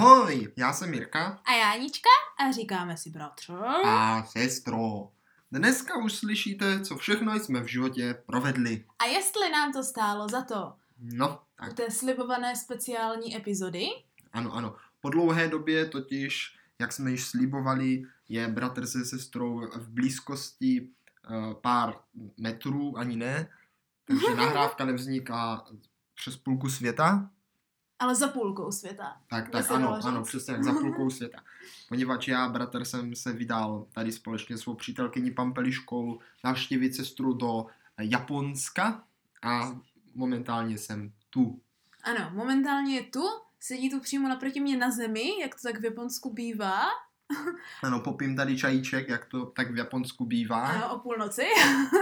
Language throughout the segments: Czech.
Ahoj, já jsem Mirka A já Anička a říkáme si bratře. a sestro. Dneska už slyšíte, co všechno jsme v životě provedli. A jestli nám to stálo za to No, u tak té slibované speciální epizody, ano, ano. Po dlouhé době totiž, jak jsme již slibovali, je bratr se sestrou v blízkosti uh, pár metrů, ani ne. Takže nahrávka nevzniká přes půlku světa. Ale za půlkou světa. Tak, tak, ano, ano, přesně jak za půlkou světa. Poněvadž já, bratr, jsem se vydal tady společně s svou přítelkyní Pampeliškou navštívit sestru do Japonska a momentálně jsem tu. Ano, momentálně je tu, sedí tu přímo naproti mě na zemi, jak to tak v Japonsku bývá, Ano, popím tady čajíček, jak to tak v Japonsku bývá. ano, o půlnoci.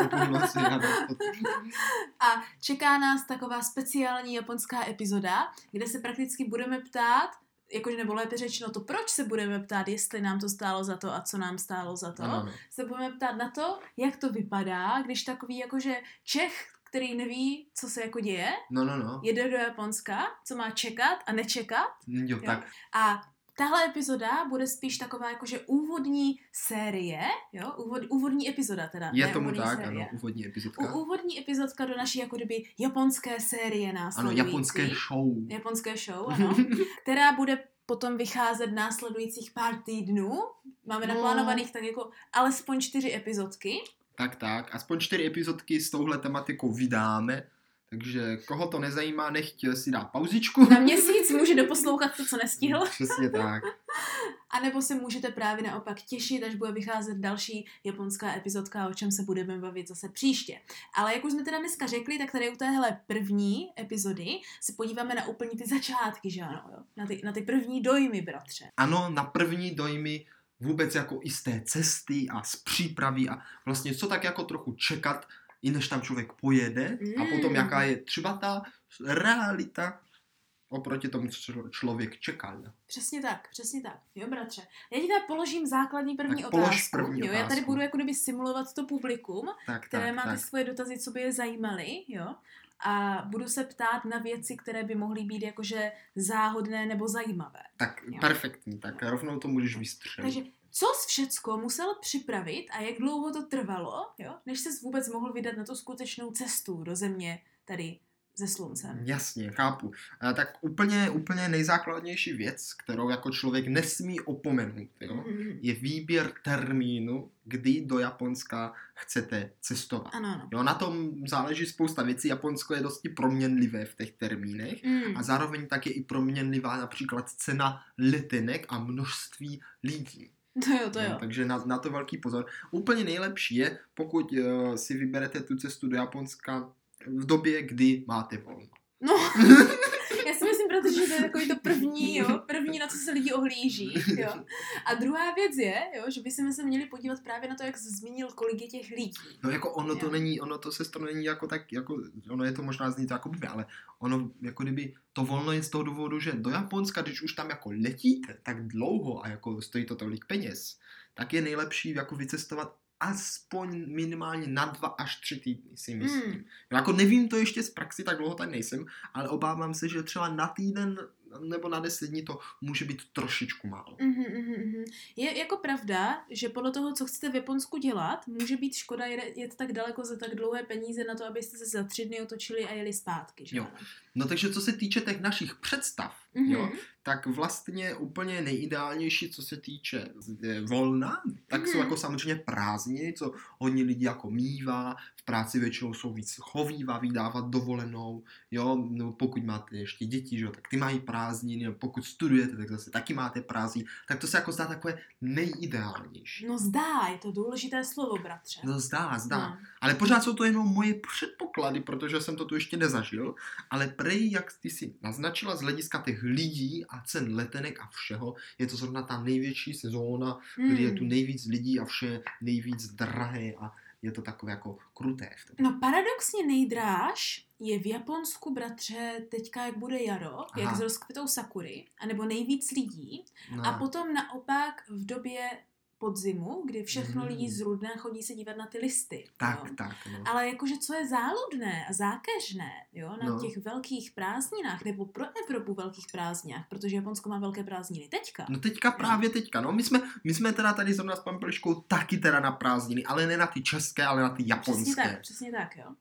O půlnoci, ano. A čeká nás taková speciální japonská epizoda, kde se prakticky budeme ptát, jakože nebo lépe řečeno to, proč se budeme ptát, jestli nám to stálo za to a co nám stálo za to. Ano, se budeme ptát na to, jak to vypadá, když takový jakože Čech, který neví, co se jako děje, No, no, no. jede do Japonska, co má čekat a nečekat. Jo, tak. A tahle epizoda bude spíš taková jakože úvodní série, jo, Úvod, úvodní epizoda teda. Je ne tomu úvodní tak, série. ano, úvodní U, epizodka. úvodní epizodka do naší jako kdyby japonské série Ano, následující. japonské show. Japonské show, ano. která bude potom vycházet následujících pár týdnů. Máme No. naplánovaných tak jako alespoň čtyři epizodky. Tak, tak. Aspoň čtyři epizodky s touhle tematikou vydáme. Takže koho to nezajímá, nechť si dá pauzičku. Na měsíc může doposlouchat to, co nestihl. Přesně tak. A nebo se můžete právě naopak těšit, až bude vycházet další japonská epizodka, o čem se budeme bavit zase příště. Ale jak už jsme teda dneska řekli, tak tady u téhle první epizody se podíváme na úplně ty začátky, že ano, jo? Na, ty, na ty první dojmy, bratře. Ano, na první dojmy vůbec jako i z té cesty a z přípravy a vlastně co tak jako trochu čekat, i než tam člověk pojede a Mm. potom jaká je třeba ta realita oproti tomu, co člověk čekal. Přesně tak, přesně tak. Jo, bratře. Já ti teda položím základní první Tak otázku. první jo, já tady otázku. budu jako kdyby simulovat to publikum, Tak, které tak, má ty tak. svoje dotazy, co by je zajímaly, jo. A budu se ptát na věci, které by mohly být jakože záhodné nebo zajímavé. Tak, Jo. perfektní, tak rovnou to můžeš vystřelit. Takže co jsi všecko musel připravit a jak dlouho to trvalo, jo, než ses vůbec mohl vydat na tu skutečnou cestu do země tady se sluncem? Jasně, chápu. A tak úplně, úplně nejzákladnější věc, kterou jako člověk nesmí opomenout, jo, Mhm. je výběr termínu, kdy do Japonska chcete cestovat. Ano, ano. Jo, na tom záleží spousta věcí. Japonsko je dosti proměnlivé v těch termínech. Mm. A zároveň tak je i proměnlivá například cena letenek a množství lidí. To jo, to No, jo. takže na, na to velký pozor. Úplně nejlepší je, pokud uh, si vyberete tu cestu do Japonska v době, kdy máte volno. No, protože to je takový to první, jo, první, na co se lidi ohlíží, jo. A druhá věc je, jo, že bychom se měli podívat právě na to, jak jsi zmínil, kolik je těch lidí. No jako ono to Jo. není, ono to sestro není jako tak, jako, ono je to možná zní to jako blbě, ale ono jako kdyby to volno je z toho důvodu, že do Japonska, když už tam jako letíte tak dlouho a jako stojí to tolik peněz, tak je nejlepší jako vycestovat aspoň minimálně na dva až tři týdny, si myslím. Mm. Jako nevím to ještě z praxi, tak dlouho tady nejsem, ale obávám se, že třeba na týden nebo na deset dní to může být trošičku málo. Mhm, mhm, mhm. Je jako pravda, že podle toho, co chcete v Japonsku dělat, může být škoda jet, tak daleko za tak dlouhé peníze na to, abyste se za tři dny otočili a jeli zpátky. Že? Jo. No takže co se týče těch našich představ, Mhm. jo, tak vlastně úplně nejideálnější, co se týče volna, tak jsou Mhm. jako samozřejmě prázdniny, co hodně lidí jako mívá, v práci většinou jsou víc chovývá vydávat dovolenou, jo, no pokud máte ještě děti, že jo, tak ty mají prázdniny, pokud studujete, tak zase taky máte prázdniny, tak to se jako zdá takové nejideálnější. No zdá, je to důležité slovo, bratře. No zdá, zdá. No. Ale pořád jsou to jenom moje předpoklady, protože jsem to tu ještě nezažil. Ale prej, jak ty si naznačila z hlediska těch lidí a cen letenek a všeho, je to zrovna ta největší sezóna, kdy je tu Hmm. nejvíc lidí a vše nejvíc drahé a je to takové jako kruté. V tom. No paradoxně nejdráž je v Japonsku, bratře, teďka jak bude jaro, Aha. jak s rozkvětou sakury, anebo nejvíc lidí. No, A potom naopak v době podzimu, kdy všechno Mm. lidí zrudne a chodí se dívat na ty listy. Tak, jo. tak, no. Ale jakože co je záludné a zákeřné, jo, na No. těch velkých prázdninách, nebo pro Evropu velkých prázdninách, protože Japonsko má velké prázdniny teďka. No teďka právě teďka, no my jsme, my jsme teda tady zrovna s Pampeliškou taky teda na prázdniny, ale ne na ty české, ale na ty Přesně japonské. tak, přesně tak, jo.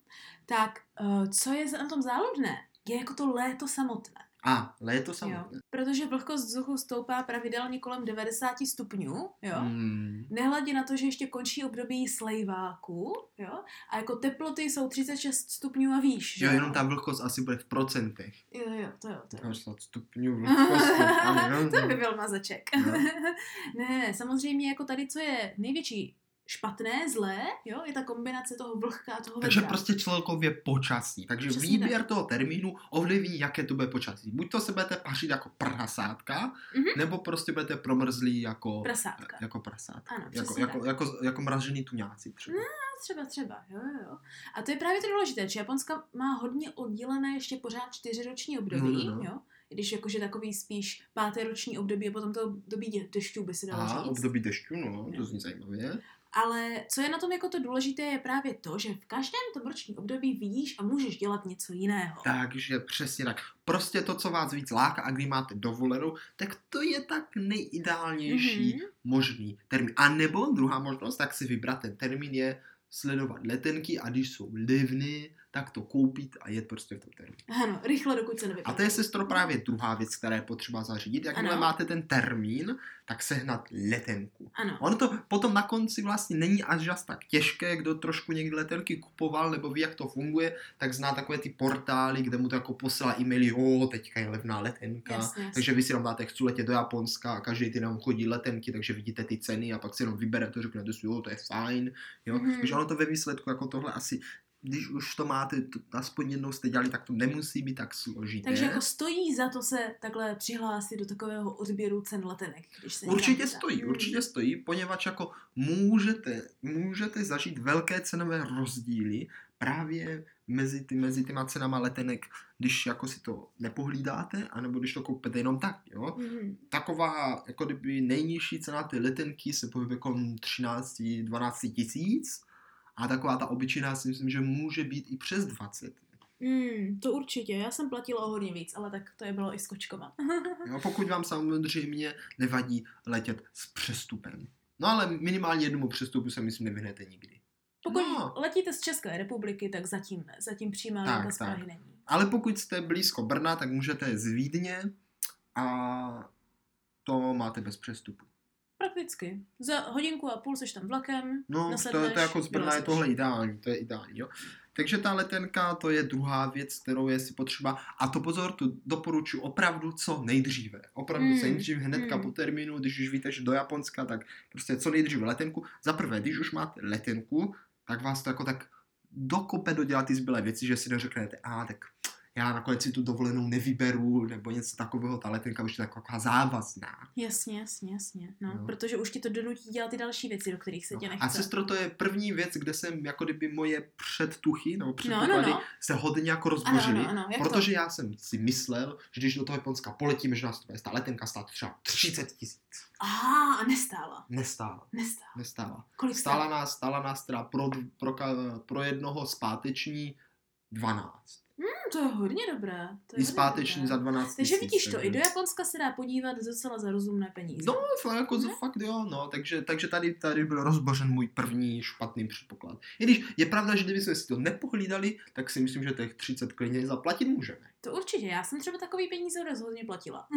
Tak, uh, co je na tom záludné? Je jako to léto samotné. A, léto Jo. samotné. Protože vlhkost vzduchu stoupá pravidelně kolem 90 stupňů, jo. Hmm. Nehledě na to, že ještě končí období slejváku, jo, a jako teploty jsou 36 stupňů a výš, že Jo, jenom ta vlhkost asi bude v procentech. Jo, jo, to jo, to jo. 50 stupňů vlhkosti. ano, jo, to by no. byl mazeček. No. ne, ne, samozřejmě jako tady, co je největší špatné, zlé, jo, je ta kombinace toho vlhka a toho Takže vedra. prostě celkově počasí. Takže Přesně výběr toho termínu ovlivní, jaké to bude počasí. Buď to se budete pařit jako prasátka, Mhm. nebo prostě budete promrzlí jako, Prasátka. jako prasátka. Ano, jako, jako, tak. jako, jako mražený tuňáci třeba. A třeba, třeba, jo, jo. A to je právě to důležité, že Japonska má hodně oddělené ještě pořád čtyřiroční období, No, no, no. jo. Když jakože takový spíš páteroční období a potom to období dešťů by se dalo A říct. období dešťu, no, to Jo. zní zajímavě. Ale co je na tom jako to důležité, je právě to, že v každém tom ročním období vidíš a můžeš dělat něco jiného. Takže přesně tak. Prostě to, co vás víc láká a kdy máte dovolenou, tak to je tak nejideálnější Mhm. možný termín. A nebo druhá možnost, tak si vybrat ten termín je sledovat letenky a když jsou levné, tak to koupit a jet prostě v tom termínu. Ano, rychle, dokud se A nevypadá. to je sestro právě druhá věc, která je potřeba zařídit. Jakmile Ano. máte ten termín, tak sehnat letenku. Ano. Ono to potom na konci vlastně není až jas tak těžké, kdo trošku někdy letenky kupoval nebo ví, jak to funguje, tak zná takové ty portály, kde mu to jako posílá e-maily, jo, teďka je levná letenka. Jasně, jasně. Takže vy si jenom dáte, chci letět do Japonska a každý týden vám chodí letenky, takže vidíte ty ceny a pak si jenom vyberete, řeknete si, jo, to je fajn. Jo? Mhm. Takže ono to ve výsledku jako tohle asi, když už to máte, to, aspoň jednou jste dělali, tak to nemusí být tak složité. Takže jako stojí za to se takhle přihlásit do takového odběru cen letenek, když se Určitě chystá. stojí, Mm. určitě stojí, poněvadž jako můžete, můžete zažít velké cenové rozdíly právě mezi, ty, mezi těma cenama letenek, když jako si to nepohlídáte, anebo když to koupíte jenom tak, jo. Mhm. Taková, jako kdyby nejnižší cena ty letenky se pohybuje kolem 13-12 tisíc a taková ta obyčejná si myslím, že může být i přes 20. Mm, to určitě, já jsem platila o hodně víc, ale tak to je bylo i skočkova. Jo, pokud vám samozřejmě nevadí letět s přestupem. No ale minimálně jednomu přestupu se myslím nevyhnete nikdy. Pokud No. letíte z České republiky, tak zatím ne. Zatím přímá Tak, linka z. Prahy není. Ale pokud jste blízko Brna, tak můžete z Vídně a to máte bez přestupu. Prakticky. Za hodinku a půl seš tam vlakem, No, to, nasedneš, to jako z Brna je tohle ideální, to je ideální, jo. Takže ta letenka, to je druhá věc, kterou je si potřeba. A to pozor, tu doporučuji opravdu co nejdříve. Opravdu Mm, co nejdřív, hnedka mm. po termínu, když už víte, že do Japonska, tak prostě co nejdříve letenku. Za prvé, když už máte letenku, tak vás to jako tak dokope dodělat ty zbylé věci, že si neřeknete, a tak já nakonec si tu dovolenou nevyberu, nebo něco takového, ta letenka už je taková závazná. Jasně, jasně, jasně. No, Jo. protože už ti to donutí dělat ty další věci, do kterých se tě No. nechce. A sestro, to je první věc, kde jsem jako kdyby moje předtuchy nebo no, předpoklady no. se hodně jako rozbořily. ano, ano. Jak Protože já jsem si myslel, že když do toho Japonska poletíme, že nás to bude stát letenka stát třeba 30 tisíc. A, a nestála. Nestála. Nestála. Nestála. Kolik Stála stála? nás, stála nás teda pro, pro, pro jednoho zpáteční 12. To je hodně dobré. To je I zpáteční dobré. za 12 Takže tisíc, vidíš to, i do Japonska se dá podívat docela za rozumné peníze. No, fakt, jako, Mhm. fakt jo, no, takže, takže tady, tady byl rozbořen můj první špatný předpoklad. I když je pravda, že kdybychom si to nepohlídali, tak si myslím, že těch 30 klidně zaplatit můžeme. To určitě, já jsem třeba takový peníze rozhodně platila.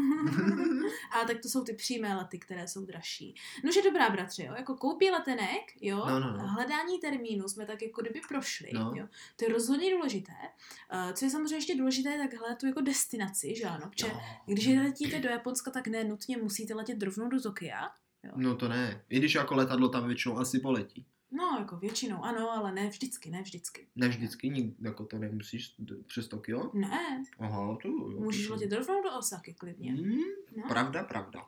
Ale tak to jsou ty přímé lety, které jsou dražší. Nože dobrá, bratře, jo, jako koupí letenek, jo, No, no, no. hledání termínu jsme tak jako kdyby prošli, No. jo. To je rozhodně důležité. Uh, co je samozřejmě ještě důležité, tak hledat tu jako destinaci, že ano, protože Jo. když letíte do Japonska, tak ne nutně musíte letět rovnou do Tokia. No to ne. I když jako letadlo tam většinou asi poletí. No, jako většinou ano, ale ne vždycky, ne vždycky. Ne vždycky, nik- jako to nemusíš d- přes Tokio. Ne, Aha, to jo. můžeš to- letět rovnou do Osaky klidně. Hmm, No. pravda, pravda.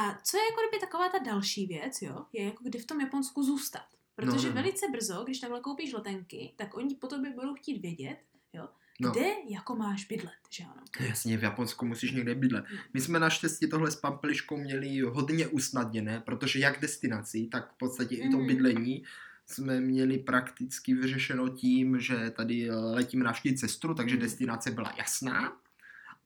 A co je jako kdyby taková ta další věc, jo, je jako kdy v tom Japonsku zůstat. Protože No, no, no. velice brzo, když takhle koupíš letenky, tak oni po tobě budou chtít vědět, jo, No. kde jako máš bydlet, že ano? Jasně, v Japonsku musíš někde bydlet. My jsme naštěstí tohle s Pampeliškou měli hodně usnadněné, protože jak destinací, tak v podstatě i to Mhm. bydlení jsme měli prakticky vyřešeno tím, že tady letíme navštívit sestru, takže Mhm. destinace byla jasná.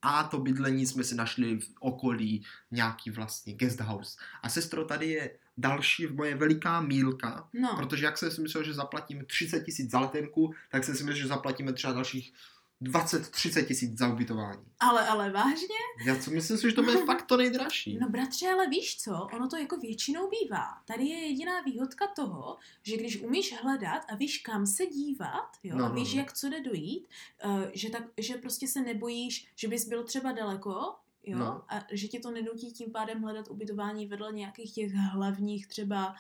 A to bydlení jsme si našli v okolí nějaký vlastně guest house. A sestro, tady je další moje veliká mílka, No, protože jak jsem si myslel, že zaplatíme 30 tisíc za letenku, tak jsem si myslel, že zaplatíme třeba dalších 20-30 tisíc za ubytování. ale, ale vážně? Já co myslím si, že to bude fakt to nejdražší. No bratře, ale víš co, ono to jako většinou bývá. Tady je jediná výhodka toho, že když umíš hledat a víš, kam se dívat, jo, No, a no, víš, no. jak co jde dojít, uh, že, tak, že prostě se nebojíš, že bys byl třeba daleko, jo, No. a že ti to nenutí tím pádem hledat ubytování vedle nějakých těch hlavních třeba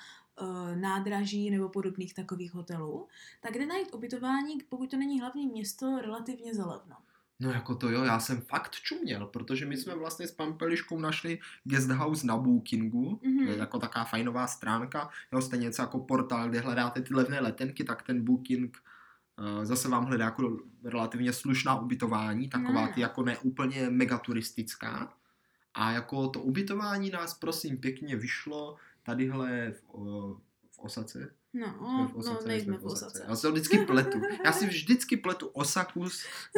nádraží nebo podobných takových hotelů, tak jde najít ubytování, pokud to není hlavní město, relativně zalevno. No jako to jo, já jsem fakt čuměl, protože my jsme vlastně s Pampeliškou našli guest house na Bookingu, Mhm. je jako taková fajnová stránka, jo, stejně něco jako portál, kde hledáte ty levné letenky, tak ten Booking eh, zase vám hledá jako relativně slušná ubytování, taková No. ty jako neúplně megaturistická. A jako to ubytování nás prosím pěkně vyšlo tadyhle v, v Osace, No, Jsme v no Osace, nejsme jsme v Osace. Já to vždycky pletu. Já si vždycky pletu Osaku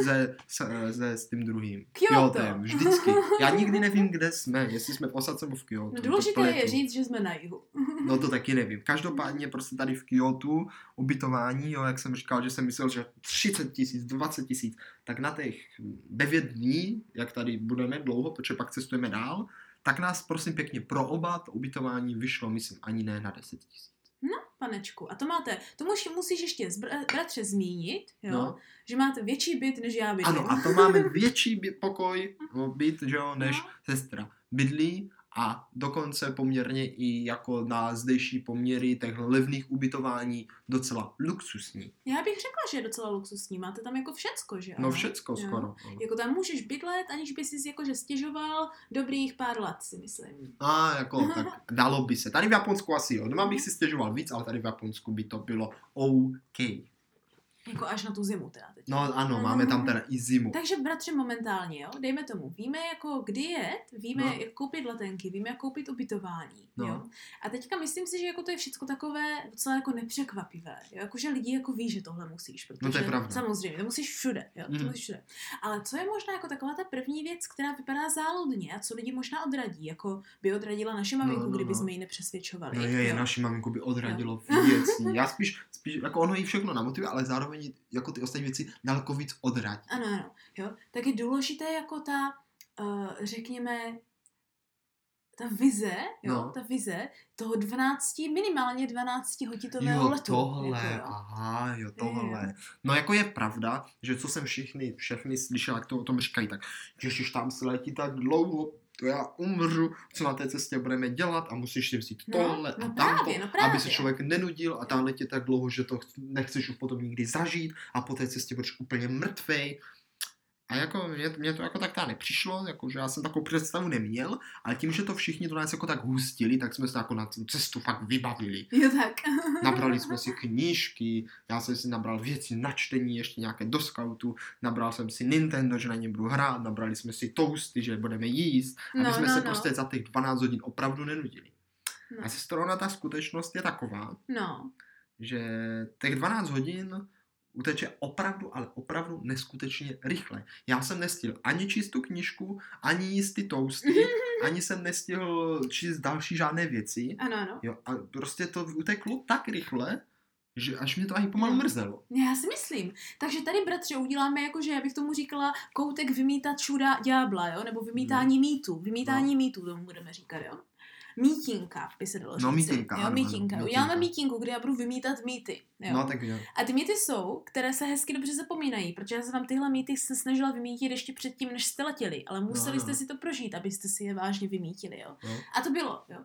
se, se, se s tím druhým. Kyoto. Kyotem, vždycky. Já nikdy nevím, kde jsme, jestli jsme v Osace nebo v Kyoto. No důležité je říct, že jsme na jihu. No to taky nevím. Každopádně prostě tady v Kyotu ubytování, jo, jak jsem říkal, že jsem myslel, že 30 tisíc, 20 tisíc, tak na těch 9 dní, jak tady budeme dlouho, protože pak cestujeme dál, tak nás prosím pěkně pro oba to ubytování vyšlo, myslím, ani ne na 10 tisíc. Panečku. A to máte, to musí, musíš ještě zbr- bratře zmínit, jo, No. že máte větší byt, než já bydlím. Ano, a to máme větší by- pokoj, no, byt, že jo, než No. sestra bydlí a dokonce poměrně i jako na zdejší poměry těchto levných ubytování docela luxusní. Já bych řekla, že je docela luxusní. Máte tam jako všecko, že No ano? všecko Jo. skoro. no. Jako tam můžeš bydlet, aniž by si jakože stěžoval dobrých pár let, si myslím. A jako tak dalo by se. Tady v Japonsku asi jo. Doma bych si stěžoval víc, ale tady v Japonsku by to bylo OK. Jako až na tu zimu teda teď. No ano, máme tam teda i zimu. Takže bratře momentálně, jo, dejme tomu, víme jako kdy jet, víme No. jak koupit letenky, víme jak koupit ubytování, No. jo. A teďka myslím si, že jako to je všechno takové docela jako nepřekvapivé, jo, jakože lidi jako ví, že tohle musíš, protože No to je pravda. samozřejmě, to musíš všude, jo, to Mhm. musíš všude. Ale co je možná jako taková ta první věc, která vypadá záludně a co lidi možná odradí, jako by odradila naše maminku, no, kdyby no. jsme ji nepřesvědčovali. No je, je, naši maminku by odradilo věcí. Já spíš, spíš, jako ono jí všechno namotivuje, ale zároveň jako ty ostatní věci daleko víc odradí. Ano, ano, jo. Tak je důležité jako ta, uh, řekněme, ta vize, jo, No. ta vize toho 12, minimálně 12 hodinového Jo, letu. tohle, Jako, jo. aha, jo, Jo, tohle. No jako je pravda, že co jsem všichni, všechny slyšel, jak to o tom říkají, tak ježiš, tam se letí tak dlouho, to já umřu, co na té cestě budeme dělat a musíš si vzít No, tohle no a právě, tamto, no aby právě. se člověk nenudil a tam letí tak dlouho, že to ch- nechceš už potom nikdy zažít a po té cestě budeš úplně mrtvej. A jako mě, mě to jako tak ta nepřišlo, jako že já jsem takovou představu neměl, ale tím, že to všichni to nás jako tak hustili, tak jsme se jako na tu cestu fakt vybavili. Jo, tak. Nabrali jsme si knížky, já jsem si nabral věci na čtení, ještě nějaké do scoutu, nabral jsem si Nintendo, že na něm budu hrát, nabrali jsme si toasty, že budeme jíst, aby No, jsme no, se no. prostě za těch 12 hodin opravdu nenudili. No. A se ona ta skutečnost je taková, no. že těch 12 hodin uteče opravdu, ale opravdu neskutečně rychle. Já jsem nestihl ani číst tu knížku, ani jíst ty toasty, ani jsem nestihl číst další žádné věci. Ano, ano. Jo, a prostě to uteklo tak rychle, že až mě to ani pomalu No. mrzelo. Já si myslím. Takže tady, bratře, uděláme jako, že já bych tomu říkala koutek vymítačů dá- ďábla, jo? Nebo vymítání mýtů. Vymítání mýtů tomu budeme říkat, jo? Mítinka by se dalo říct. No, mítinka, Jo, ano, mítinka. ano, Uděláme mítinku, kde já budu vymítat mýty. Jo? No tak jo. A ty mýty jsou, které se hezky dobře zapomínají, protože já jsem vám tyhle mýty se snažila vymítit ještě předtím, než jste letěli, ale museli no. jste si to prožít, abyste si je vážně vymítili, jo. No. A to bylo, jo.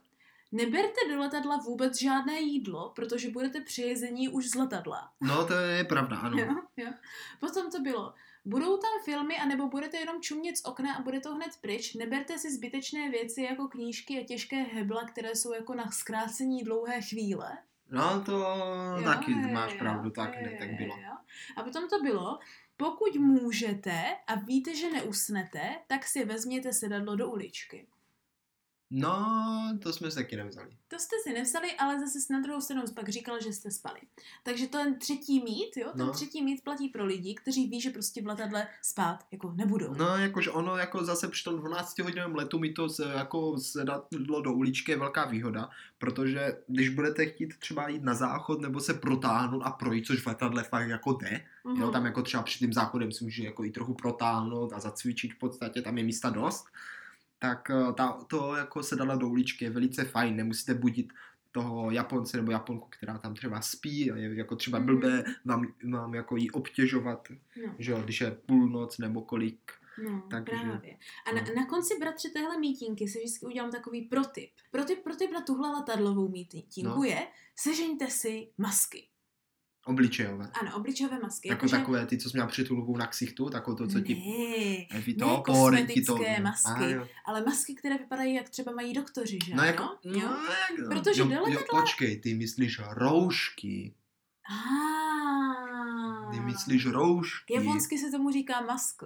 Neberte do letadla vůbec žádné jídlo, protože budete při jezení už z letadla. no to je pravda, ano. Jo, jo. Potom to bylo, budou tam filmy, anebo budete jenom čumět z okna a bude to hned pryč. Neberte si zbytečné věci jako knížky a těžké hebla, které jsou jako na zkrácení dlouhé chvíle. No to Jo, taky jo, máš jo, pravdu, tak jo, ne, tak bylo. jo. A potom to bylo, pokud můžete a víte, že neusnete, tak si vezměte sedadlo do uličky. No, to jsme se taky nevzali. To jste si nevzali, ale zase na druhou stranu pak říkal, že jste spali. Takže ten třetí mít, jo, ten No. třetí mít platí pro lidi, kteří ví, že prostě v letadle spát jako nebudou. No, jakože ono jako zase při tom 12 hodinovém letu mi to se, jako sedadlo do uličky je velká výhoda, protože když budete chtít třeba jít na záchod nebo se protáhnout a projít, což v letadle fakt jako jde, Mhm. jo, tam jako třeba před tím záchodem si může jako i trochu protáhnout a zacvičit v podstatě, tam je místa dost, tak eh, ta, to jako sedadla do uličky je velice fajn, nemusíte budit toho Japonce nebo Japonku, která tam třeba spí a je jako třeba Mhm. blbé vám, vám jako jí obtěžovat, No, že jo, když je půlnoc nebo kolik. no Takže- právě. A na, no. na konci, bratře, téhle mítínky si vždycky udělám takový protip. Protip, protip na tuhle letadlovou mítínku No. je, sežeňte si masky. Obličejové. Ano, obličejové masky. Jako jakože- takové ty, co jsi měla přitulku na ksichtu, takové to, co ti... Ne, Evi, ne to, pory, ti to, masky, A, ale masky, které vypadají, jak třeba mají doktoři, že No jako, Jo? no, jak, Protože jo, jo, letadla- počkej, ty myslíš roušky. Ah. Ty myslíš roušky. Japonsky se tomu říká mask.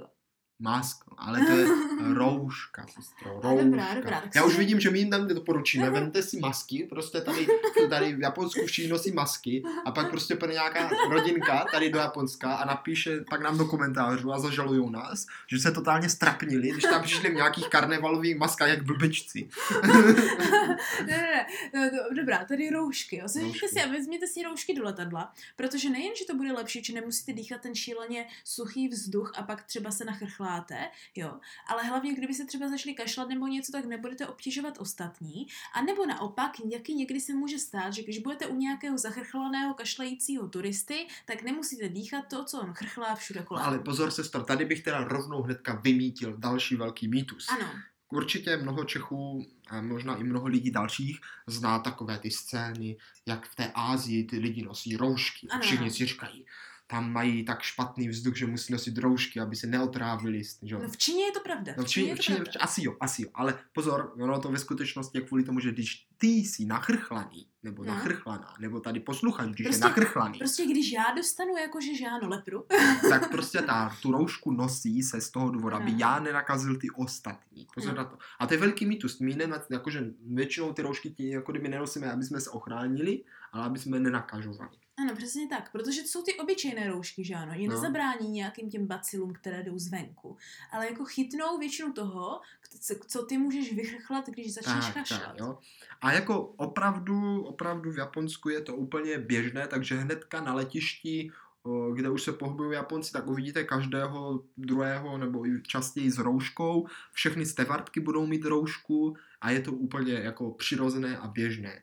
Mask, ale to je rouška, sestro, rouška. Dobrá, dobrá, Já už vidím, že my jim tam doporučíme, vemte si masky, prostě tady, tady v Japonsku všichni nosí masky a pak prostě půjde nějaká rodinka tady do Japonska a napíše pak nám do komentářů a zažalujou nás, že se totálně strapnili, když tam přišli v nějakých karnevalových maskách jak blbečci. ne, ne, ne, no, dobrá, tady roušky. Jo. Roušky. si a vezměte si roušky do letadla, protože nejen, že to bude lepší, že nemusíte dýchat ten šíleně suchý vzduch a pak třeba se nachrchláte, jo, ale hlavně, kdyby se třeba začali kašlat nebo něco, tak nebudete obtěžovat ostatní. A nebo naopak, jaký někdy se může stát, že když budete u nějakého zachrchlaného kašlajícího turisty, tak nemusíte dýchat to, co on chrchlá všude kolem. Ale pozor, sestro, tady bych teda rovnou hnedka vymítil další velký mýtus. Ano, Určitě mnoho Čechů a možná i mnoho lidí dalších zná takové ty scény, jak v té Ázii ty lidi nosí roušky. A Ano, všichni si říkají, tam mají tak špatný vzduch, že musí nosit roušky, aby se neotrávili. Že? no v Číně je to pravda. No, v v Číně Číně, je to Číně, pravda. asi jo, asi jo, ale pozor, ono to ve skutečnosti je kvůli tomu, že když ty jsi nachrchlaný, nebo No. nachrchlaná, nebo tady posluchač, když Prostě- je nachrchlaný, Prostě když já dostanu jakože že ano lepru, tak prostě ta, tu roušku nosí se z toho důvodu, aby Ano. já nenakazil ty ostatní. Pozor Ano. na to. A to je velký mýtus. My ne, jakože většinou ty roušky ti, jako kdyby nenosíme, aby jsme se ochránili, ale aby jsme nenakažovali. Ano, přesně tak, protože to jsou ty obyčejné roušky, že ano, je No. nezabrání nějakým těm bacilům, které jdou zvenku, ale jako chytnou většinu toho, co- co ty můžeš vychrchlat, když začneš Tak, kašlat. tak, jo. A jako opravdu, opravdu v Japonsku je to úplně běžné, takže hnedka na letišti, kde už se pohybují Japonci, tak uvidíte každého druhého nebo i častěji s rouškou. Všechny stevardky budou mít roušku a je to úplně jako přirozené a běžné.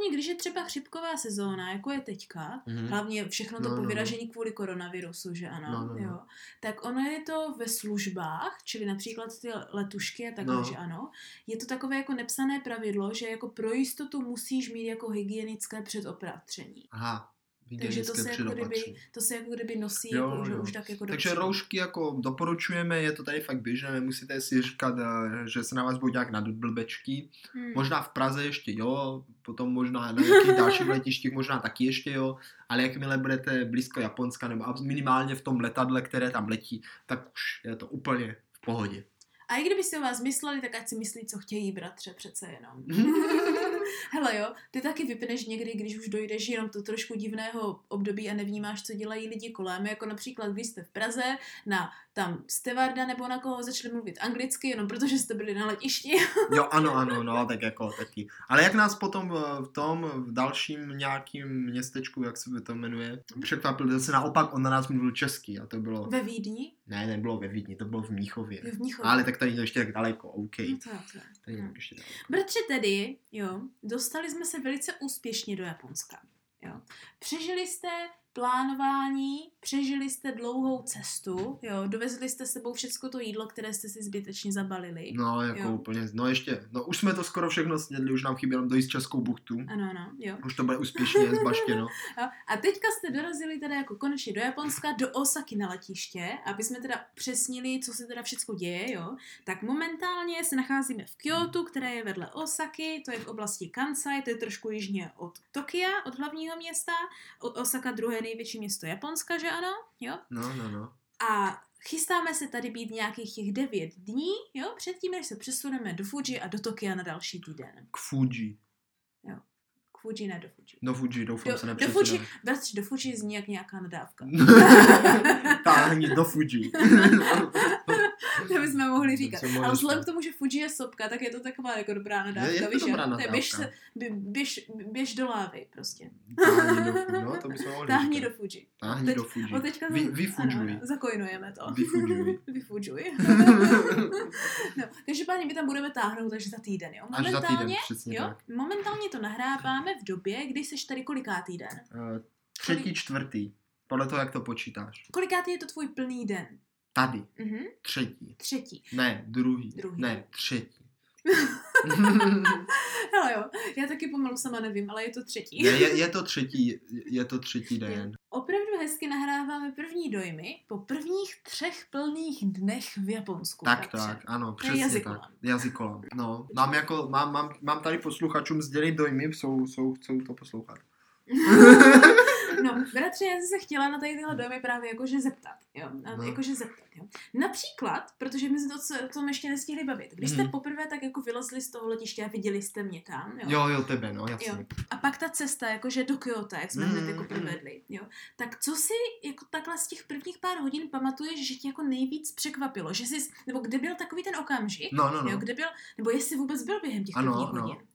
Hlavně, když je třeba chřipková sezóna, jako je teďka, Mhm. hlavně všechno to No, no, no. povyražení kvůli koronavirusu, že ano, No, no, no. jo, tak ono je to ve službách, čili například ty letušky a takhle, No. že ano, je to takové jako nepsané pravidlo, že jako pro jistotu musíš mít jako hygienické předopatření. Aha, Takže to se, jako kdyby, to se jako kdyby nosí, Jo, jako, že jo. už tak jako Takže dopředu. roušky jako doporučujeme, je to tady fakt běžné, nemusíte si říkat, eh, že se na vás budou nějak nadblbečky. Hmm. Možná v Praze ještě jo, potom možná na nějakých dalších letištích možná taky ještě jo, ale jakmile budete blízko Japonska nebo minimálně v tom letadle, které tam letí, tak už je to úplně v pohodě. A i kdyby si o vás mysleli, tak ať si myslí, co chtějí, bratře, přece jenom. Hele jo, ty taky vypneš někdy, když už dojdeš jenom do trošku divného období a nevnímáš, co dělají lidi kolem, jako například, když jste v Praze, na tam stevarda nebo na koho začali mluvit anglicky, jenom protože jste byli na letišti. Jo, ano, ano, no, tak jako taky. Ale jak nás potom eh, v tom, v dalším nějakým městečku, jak se to jmenuje, překvapil, zase naopak on na nás mluvil česky a to bylo, Ve Vídni, ne, nebylo ve Vídni, to bylo v Mnichově. v Mnichově. Ale tak tady to ještě tak daleko, OK. No to, to. Tady no. je ještě daleko. Bratře tedy, jo, dostali jsme se velice úspěšně do Japonska. Jo. Přežili jste plánování, přežili jste dlouhou cestu, jo, dovezli jste sebou všechno to jídlo, které jste si zbytečně zabalili. No, jako Jo. úplně, no ještě, no už jsme to skoro všechno snědli, už nám chybí jenom dojít Českou buchtu. Ano, ano, jo. Už to bude úspěšně zbaštěno. A teďka jste dorazili teda jako konečně do Japonska, do Osaky na letiště, aby jsme teda přesnili, co se teda všechno děje, jo. Tak momentálně se nacházíme v Kyoto, které je vedle Osaky, to je v oblasti Kansai, to je trošku jižně od Tokia, od hlavního města. Osaka druhé je největší město Japonska, že ano? Jo? No, no, no. A chystáme se tady být nějakých těch devět dní, jo, předtím, než se přesuneme do Fuji a do Tokia na další týden. K Fuji. K Fuji, ne do Fuji. No Fuji, doufám Do, se do nepřesuneme. Fuji, bratři, do Fuji zní jak nějaká nadávka. Táhni do Fuji. to bychom mohli říkat. Ale vzhledem k tomu, že Fuji je sopka, tak je to taková jako dobrá nadávka. Je- je to víš, dobrá To je běž, nadávka. se, bě- běž, běž do lávy prostě. Táhni do no to bychom mohli Táhni do říkat. Fuji. Táhni Teď- do Fuji. Od teďka Vy, vyfužuj. ano, zakojnujeme to. Vyfužuj. Vyfužuj. no, každopádně my tam budeme táhnout až za týden, jo? Až za týden, Momentálně, přesně jo? tak. Momentálně to nahráváme v době, kdy seš tady kolikátý den. Eh, Třetí, čtvrtý. Podle toho, jak to počítáš. Kolikátý je to tvůj plný den? Tady. Mhm. Třetí. Třetí. Ne, druhý. Druhý. Ne, třetí. Hele jo, já taky pomalu sama nevím, ale je to třetí. ne, je, je, to třetí, je to třetí den. Opravdu hezky nahráváme první dojmy po prvních třech plných dnech v Japonsku. Tak, bratře. tak, ano, je přesně jazykolam. tak. Jazykolam. No, mám, jako, mám, mám, mám tady posluchačům sdělit dojmy, jsou, jsou, chcou to poslouchat. No, bratře, já jsem se chtěla na tady tyhle dojmy právě jakože zeptat, jo, No. no. jakože zeptat, jo. Například, protože my jsme to, o tom ještě nestihli bavit, když jste Mhm. poprvé tak jako vylezli z toho letiště a viděli jste mě tam, jo, Jo, jo, tebe, no, jasně. Jo. a pak ta cesta, jakože do Kyoto, jak jsme Mhm, hned jako mhm. provedli, jo, tak co si jako takhle z těch prvních pár hodin pamatuješ, že tě jako nejvíc překvapilo, že jsi, nebo kde byl takový ten okamžik, No, no, jo, no. kde byl, nebo jestli vůbec byl během těch Ano, prvních hodin.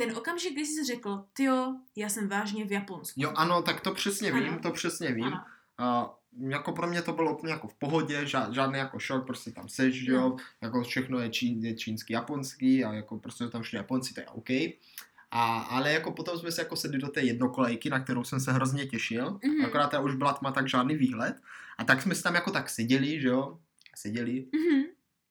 Ten okamžik, kdy jsi řekl, tyjo, já jsem vážně v Japonsku. Jo, ano, tak to přesně vím, Ano. to přesně vím. Ano. A jako pro mě to bylo úplně jako v pohodě, ža- žádný jako šok, prostě tam seš, že jo, No. jako všechno je, čín, je čínsky, japonský a jako prostě tam všude Japonci, to je OK. A, ale jako potom jsme se jako sedli do té jednokolejky, na kterou jsem se hrozně těšil, Mhm. akorát ta už byla tma, tak žádný výhled. A tak jsme si tam jako tak seděli, že jo, seděli Mhm.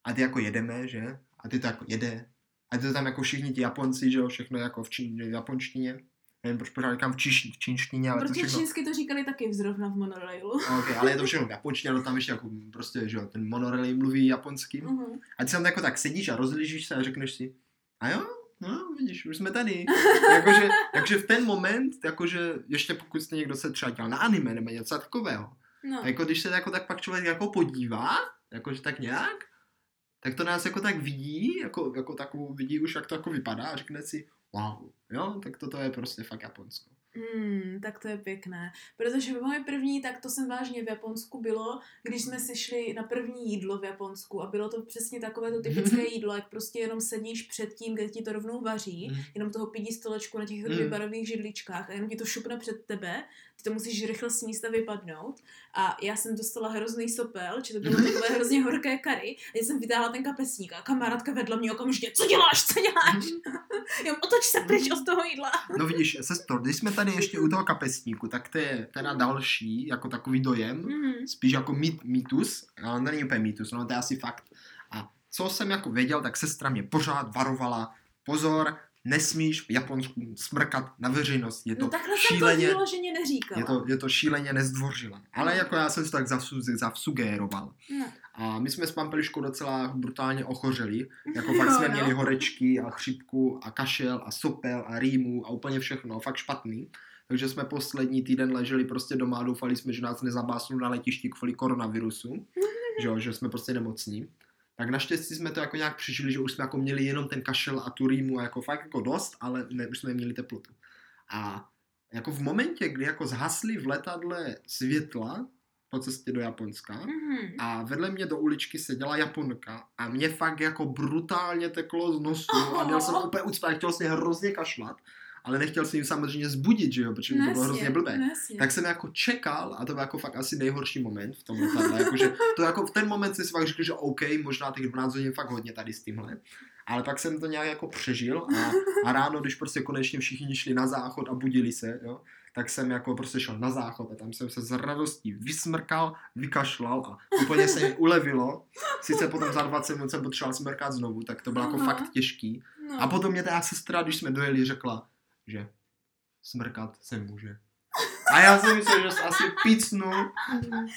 a ty jako jedeme, že? A ty to jako jede. A to tam jako všichni ti Japonci, že jo, všechno jako v, čín, v japonštině. Nevím, proč pořád říkám v, číš, v čínštině, ale to Protože všechno... čínsky to říkali taky zrovna v monorailu. Okay, ale je to všechno v japonštině, no tam ještě jako prostě, že jo, ten monorail mluví japonským. Mhm. A ty tam jako tak sedíš a rozlížíš se a řekneš si, a jo, no vidíš, už jsme tady. jakože, takže v ten moment, jakože ještě pokud jste někdo se třeba dělal na anime nebo něco takového, No. jako když se jako tak pak člověk jako podívá, jakože tak nějak, tak to nás jako tak vidí, jako, jako takovou vidí už, jak to jako vypadá a řekne si, wow, jo, tak toto je prostě fakt Japonsko. Hmm, tak to je pěkné. Protože moje první, tak to jsem vážně v Japonsku bylo, když jsme si šli na první jídlo v Japonsku a bylo to přesně takové to typické jídlo, jak prostě jenom sedíš před tím, kde ti to rovnou vaří, Mhm. jenom toho pidí stolečku na těch Mm. vybarových židličkách a jenom ti to šupne před tebe, ty to musíš rychle sníst a vypadnout. A já jsem dostala hrozný sopel, či to bylo takové hrozně horké kary, a já jsem vytáhla ten kapesník a kamarádka vedla mě okamžitě, co děláš, co děláš? jo, otoč se pryč od toho jídla. No vidíš, sestro, když jsme tady ještě u toho kapesníku, tak to je teda další, jako takový dojem, Mhm. spíš jako mýt, mýtus, ale není úplně mýtus, no to je asi fakt. A co jsem jako věděl, tak sestra mě pořád varovala, pozor, nesmíš v Japonsku smrkat na veřejnost, je to No takhle jsem šíleně, to vyloženě neříkala. je to, je to šíleně nezdvořilé. Ale No. jako já jsem si to tak zavsu- zavsugéroval. No. A my jsme s Pampeliškou docela brutálně ochořeli. Jako fakt Jo, jsme no. měli horečky a chřipku a kašel a sopel a rýmu a úplně všechno, fakt špatný. Takže jsme poslední týden leželi prostě doma a doufali jsme, že nás nezabásnou na letišti kvůli koronavirusu, že, že jsme prostě nemocní. Tak naštěstí jsme to jako nějak přežili, že už jsme jako měli jenom ten kašel a tu rýmu a jako fakt jako dost, ale ne, už jsme měli teplotu. A jako v momentě, kdy jako zhasly v letadle světla po cestě do Japonska, Mhm. a vedle mě do uličky seděla Japonka a mě fakt jako brutálně teklo z nosu a měl jsem úplně ucpat, chtěl jsem hrozně kašlat, ale nechtěl jsem jim samozřejmě zbudit, že jo, protože by to bylo hrozně blbé. Nesně. Tak jsem jako čekal a to byl jako fakt asi nejhorší moment v tom letadle, jakože to jako v ten moment jsem si fakt řekl, že OK, možná těch 12 hodin fakt hodně tady s tímhle. Ale pak jsem to nějak jako přežil a, a ráno, když prostě konečně všichni šli na záchod a budili se, jo, tak jsem jako prostě šel na záchod a tam jsem se s radostí vysmrkal, vykašlal a úplně se mi ulevilo. Sice potom za 20 minut jsem potřeboval smrkat znovu, tak to bylo jako Aha. fakt těžký. no. A potom mě ta sestra, když jsme dojeli, řekla, že smrkat se může. A já jsem myslel, že se asi pícnu,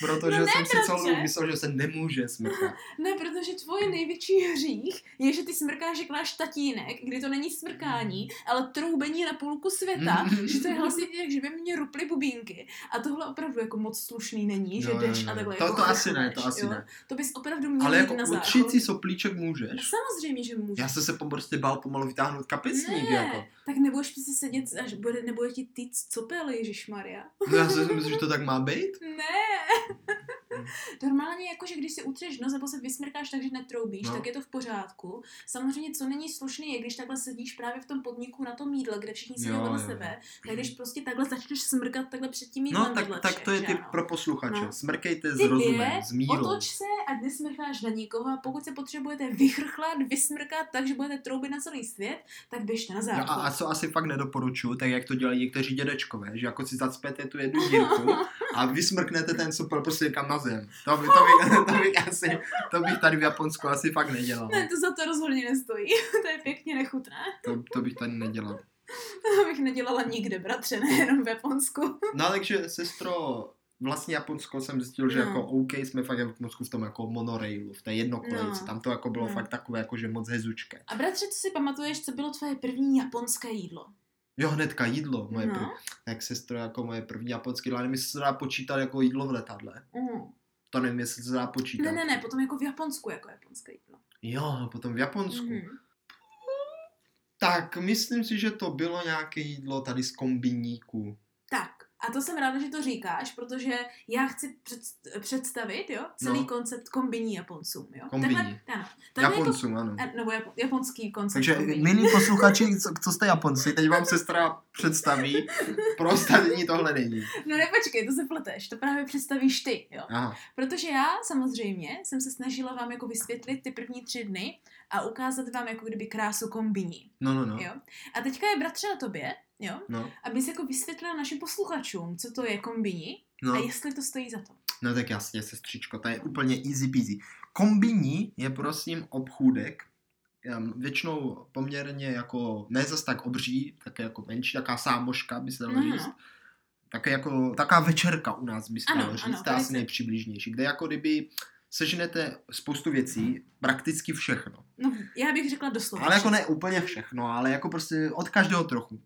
protože No ne, jsem si celou bratře. dobu myslel, že se nemůže smrkat. Ne, protože tvoje největší hřích je, že ty smrkáš jak náš tatínek, kdy to není smrkání, ale troubení na půlku světa, že to je hlasitě, jak že by mě ruply bubínky. A tohle opravdu jako moc slušný není, že Jo, jdeš jo. a takhle To- jako to asi ne, to asi jo? ne. To bys opravdu měl Ale jako na utřít si soplíček můžeš. Samozřejmě, že můžeš. Já jsem se prostě bál pomalu vytáhnout kapesník, ne, jako. tak nebudeš přece sedět, až bude, nebude ti týc copel, Ježišmarja. No já si myslím, že to tak má být. Ne. Normálně jako, že když si utřeš nos nebo se vysmrkáš tak, že netroubíš, No. tak je to v pořádku. Samozřejmě, co není slušný, je, když takhle sedíš právě v tom podniku na tom jídle, kde všichni sedí vedle sebe, tak když prostě takhle začneš smrkat takhle před tím jídlem No, tak, vedle tak to je tip ano? pro posluchače. No. Smrkejte s rozumem, je, s mírou. Otoč se a nesmrkáš na nikoho a pokud se potřebujete vychrchlat, vysmrkat tak, že budete troubit na celý svět, tak běžte na No záchod. a, a co asi fakt nedoporučuju, tak jak to dělají někteří dědečkové, že jako si zacpete tu jednu dírku a vysmrknete ten supel prostě někam na zem. To, by, to, bych, to, bych asi, to bych tady v Japonsku asi fakt nedělal. Ne, to za to rozhodně nestojí. to je pěkně nechutné. To, to bych tady nedělal. To bych nedělala nikde, bratře, nejenom v Japonsku. No takže sestro, vlastně Japonsko jsem zjistil, že No. jako OK, jsme fakt v Japonsku v tom jako monorailu, v té jednokolejce, No. tam to jako bylo No. fakt takové jako že moc hezučké. A bratře, co si pamatuješ, co bylo tvoje první japonské jídlo? Jo, hnedka jídlo, moje no. prv, jak sestro, jako moje první japonské jídlo, nevím, jestli se dá počítat jako jídlo v letadle. Uh. To nevím, jestli se dá počítat. Ne, ne, ne, potom jako v Japonsku jako japonské jídlo. Jo, potom v Japonsku. Mhm. Tak, myslím si, že to bylo nějaké jídlo tady z kombiníku. Tak, a to jsem ráda, že to říkáš, protože já chci před, představit, jo, celý No. koncept kombiní Japoncům, jo. Kombiní. Takhle, ano. Takhle Japoncům, ano. Jako, a- nebo japo, japonský koncept Takže kombiní. milí posluchači, co, co jste Japonci, teď vám sestra představí, pro ostatní tohle není. No ne, počkej, to se pleteš, to právě představíš ty, jo. Aha, Protože já samozřejmě jsem se snažila vám jako vysvětlit ty první tři dny a ukázat vám jako kdyby krásu kombiní, no, no, no. jo. A teďka je bratře na tobě, jo, No, abys jako vysvětlila našim posluchačům, co to je kombini a no, jestli to stojí za to. no tak jasně, sestřičko, to je úplně easy peasy. Kombiní je prosím obchůdek, většinou poměrně jako, ne zas tak obří, také jako menší, taká sámoška by se dalo No, říct. no. Také jako, taká večerka u nás by se dalo říct, ano, to je asi nejpřibližnější, kde jako kdyby seženete spoustu věcí, prakticky všechno. No, já bych řekla doslova. Ale jako ne úplně všechno, ale jako prostě od každého trochu.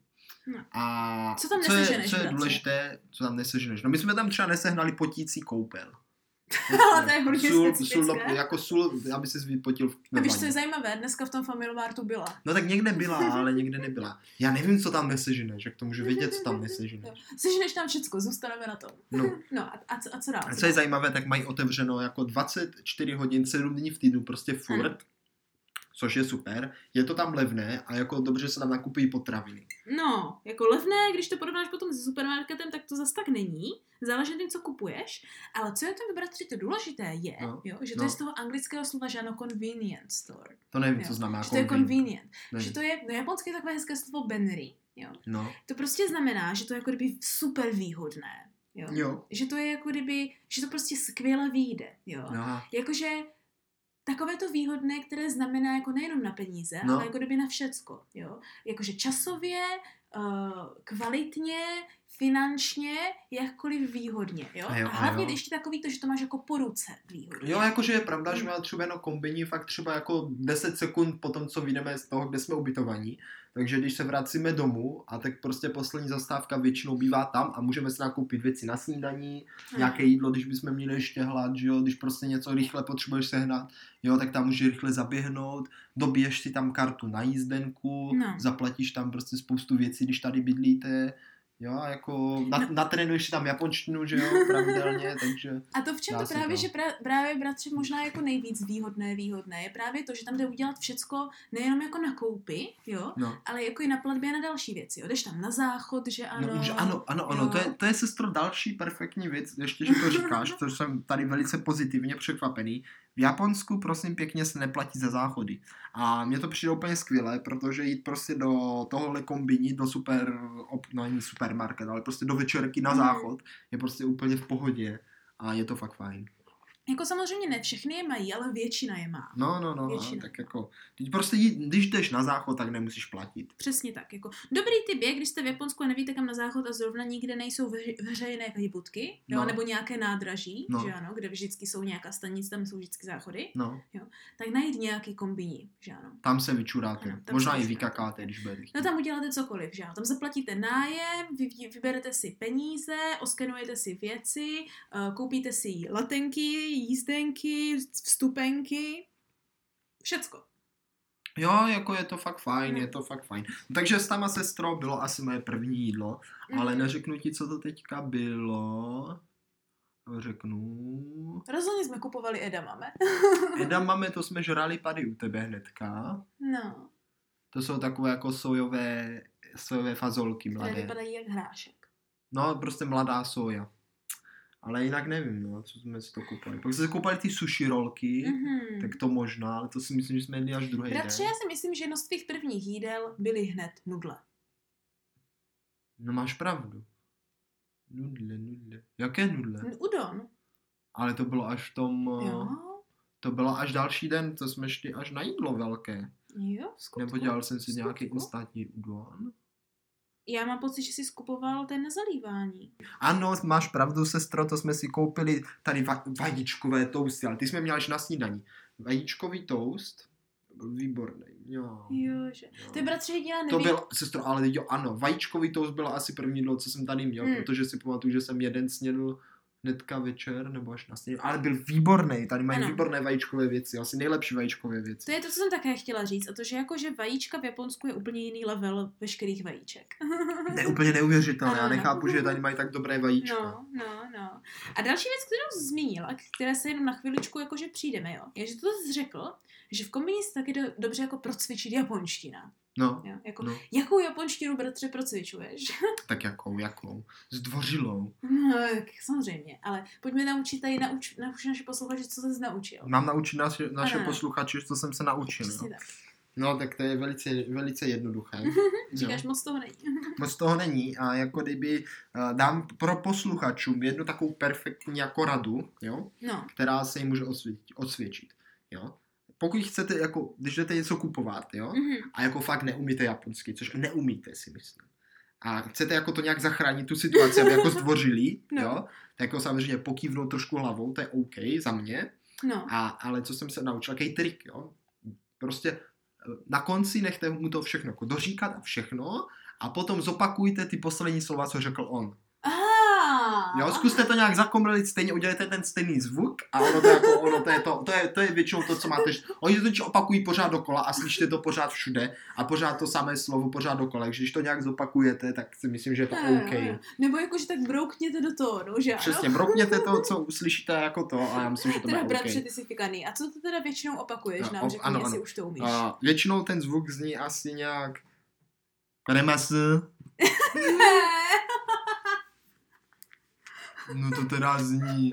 No. A Co tam co je, co je důležité, co tam neseženeš? No my jsme tam třeba nesehnali potící koupel. Ale to je hodně sůl, specifické. sůl, do- jako sůl, aby se vypotil v A víš, co je zajímavé? Dneska v tom Family Martu byla. No tak někde byla, ale někde nebyla. Já nevím, co tam neseženeš, jak to můžu vědět, co tam neseženeš. Seženeš tam všecko, zůstaneme na tom. No. No a, a, co, a co dál? A co je zajímavé, tak mají otevřeno jako 24 hodin, 7 dní v týdnu, prostě furt. Ano. Což je super. Je to tam levné a jako dobře se tam nakupují potraviny. No, jako levné, když to porovnáš potom se supermarketem, tak to zas tak není. Záleží na tom, co kupuješ. Ale co je tam, bratři, to důležité je, No, jo, že to no. je z toho anglického slova, že ano, convenience store. To nevím, Jo. co znamená Že to je convenient. convenient. Nevím. Že to je, no japonské je takové hezké slovo benry, jo. No, To prostě znamená, že to je jako kdyby super výhodné, jo. jo. Že to je jako kdyby, že to prostě skvěle vyjde, jo. No, Jakože takové to výhodné, které znamená jako nejenom na peníze, No. ale jako kdyby na všecko, jo. Jakože časově, uh, kvalitně, finančně, jakkoliv výhodně, jo. A jo, a a hlavně jo. ještě takový to, že to máš jako po ruce výhodně. Jo, jakože je pravda, že má třeba jenom kombiní fakt třeba jako 10 sekund po tom, co vyjdeme z toho, kde jsme ubytovaní. Takže když se vracíme domů a tak prostě poslední zastávka většinou bývá tam a můžeme si nakoupit věci na snídaní, Ano. nějaké jídlo, když bychom měli ještě hlad, že jo, když prostě něco rychle potřebuješ sehnat, jo, tak tam můžeš rychle zaběhnout, dobiješ si tam kartu na jízdenku, No. zaplatíš tam prostě spoustu věcí, když tady bydlíte, jo, a jako na, No. natrénuješ si tam japonštinu, že jo, pravidelně, takže... A to v čem to právě, to. že pra, právě bratře možná jako nejvíc výhodné, výhodné je právě to, že tam jde udělat všecko nejenom jako na koupy, jo, No. ale jako i na platbě a na další věci, jo. Jdeš tam na záchod, že ano. No, už ano, ano, ano, jo. to je, to je sestro další perfektní věc, ještě, že to říkáš, což jsem tady velice pozitivně překvapený. V Japonsku, prosím pěkně, se neplatí za záchody. A mně to přijde úplně skvělé, protože jít prostě do tohohle kombiní, do super, op, no ani supermarket, ale prostě do večerky na Mhm. záchod je prostě úplně v pohodě a je to fakt fajn. Jako samozřejmě ne všechny je mají, ale většina je má. No, no, no, Většina. tak jako, teď prostě jí- když jdeš na záchod, tak nemusíš platit. Přesně tak. Jako dobrý tip je, když jste v Japonsku a nevíte kam na záchod a zrovna nikde nejsou veřejné budky, jo, No. nebo nějaké nádraží, No. že ano, kde vždycky jsou nějaká stanice, tam jsou vždycky záchody, No, tak najít nějaký kombiní, že ano. tam se vyčuráte. Ano, tam Možná se i vykakáte, když budete. No tam uděláte cokoliv, že ano. Tam zaplatíte nájem, vy, vy- vyberete si peníze, oskenujete si věci, uh, koupíte si letenky, jízdenky, vstupenky, všecko. Jo, jako je to fakt fajn, No. je to fakt fajn. Takže s tama sestrou bylo asi moje první jídlo, ale Mhm. neřeknu ti, co to teďka bylo. Řeknu... Rozhodně jsme kupovali edamame. Eda máme, to jsme žrali tady u tebe hnedka. No, To jsou takové jako sojové, sojové fazolky které mladé. vypadají jak hrášek. No, prostě mladá soja. Ale jinak nevím, no, co jsme si to kupovali. Pak jsme si kupovali ty sushi rolky, Mhm. tak to možná, ale to si myslím, že jsme jedli až druhý Bratře, den. já si myslím, že jedno z tvých prvních jídel byly hned nudle. No máš pravdu. Nudle, nudle. Jaké nudle? Udon. Ale to bylo až v tom... eh, Jo, To bylo až další den, to jsme šli až na jídlo velké. jo, skutku. Nebo dělal jsem si v nějaký skutku. instantní udon. Já mám pocit, že jsi skupoval ten na zalívání. Ano, máš pravdu, sestro, to jsme si koupili tady va- vajíčkové tousty, ale ty jsme měli až na snídaní. Vajíčkový toast, byl výborný. Jo. Jo, že. jo. Ty bratře jediná neví... To byl, sestro, ale jo, ano, vajíčkový toast byl asi první jídlo, co jsem tady měl, Hmm. protože si pamatuju, že jsem jeden snědl hnedka večer, nebo až na snědl, ale byl výborný, tady mají Ano. výborné vajíčkové věci, asi nejlepší vajíčkové věci. To je to, co jsem také chtěla říct. A to, že jako, že vajíčka v Japonsku je úplně jiný level veškerých vajíček. Ne, úplně neuvěřitelné, Ano, já ano. nechápu, že tady mají tak dobré vajíčka. No, no, no. A další věc, kterou zmínil, a které se jenom na chviličku jakože přijdeme, jo, je, že to jsi řekl, že v kombini se taky do, dobře jako procvičit japonština. No, Jo? Jako, no, Jakou japonštinu, bratře, procvičuješ? tak jakou, jakou? Zdvořilou. No, tak samozřejmě, ale pojďme naučit tady, nauč, nauč naše posluchače, co jsi naučil. Mám naučit naše, naše posluchače, co jsem se naučil. Přesně No. tak. no, tak to je velice, velice jednoduché. Říkáš, moc toho není. Moc toho není a jako kdyby uh, dám pro posluchačům jednu takovou perfektní jako radu, jo, No, která se jim může osvědčit. osvědčit jo. Pokud chcete, jako, když jdete něco kupovat, jo, mhm. a jako fakt neumíte japonsky, což neumíte si myslím. A chcete jako to nějak zachránit tu situaci, aby jako zdvořili, No. jo, tak jako samozřejmě pokývnout trošku hlavou, to je OK za mě, no. a, ale co jsem se naučil, jaký trik, jo, prostě eh, na konci nechte mu to všechno jako doříkat a všechno a potom zopakujte ty poslední slova, co řekl on. Jo, zkuste to nějak zakomlit, stejně udělejte ten stejný zvuk a ono to, jako, ono to, je, to, to, je, to je většinou to, co máte. Oni to totiž opakují pořád dokola a slyšíte to pořád všude a pořád to samé slovo pořád dokola. Takže když to nějak zopakujete, tak si myslím, že je to OK. jo. Nebo jakože tak broukněte do tónu, že ano? Přesně, brokněte to, co uslyšíte jako to a já myslím, že to Teda bude bratře, OK. ty jsi fikaný. A co to teda většinou opakuješ No, nám? Řekni, ano, jestli ano. už to umíš. A většinou ten zvuk zní asi nějak Remas. No to teda zní.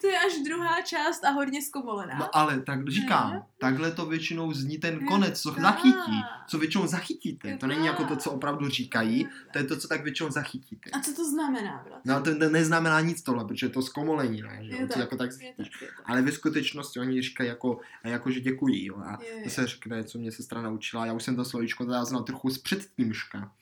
to je až druhá část a hodně zkomolená. No ale tak říkám, Mhm. takhle to většinou zní ten konec, co zachytí, co většinou zachytíte. To není jako to, co opravdu říkají, to je to, co tak většinou zachytíte. A co to znamená, bratře? No to ne- neznamená nic tohle, protože je to zkomolení, ne? Že Je tak, jako tak Je tak, je tak. Ale ve skutečnosti oni říkají jako, jako že děkují. Jo? A Je, je. to se řekne, co mě sestra naučila. Já už jsem to slovíčko teda znal trochu z předtímška.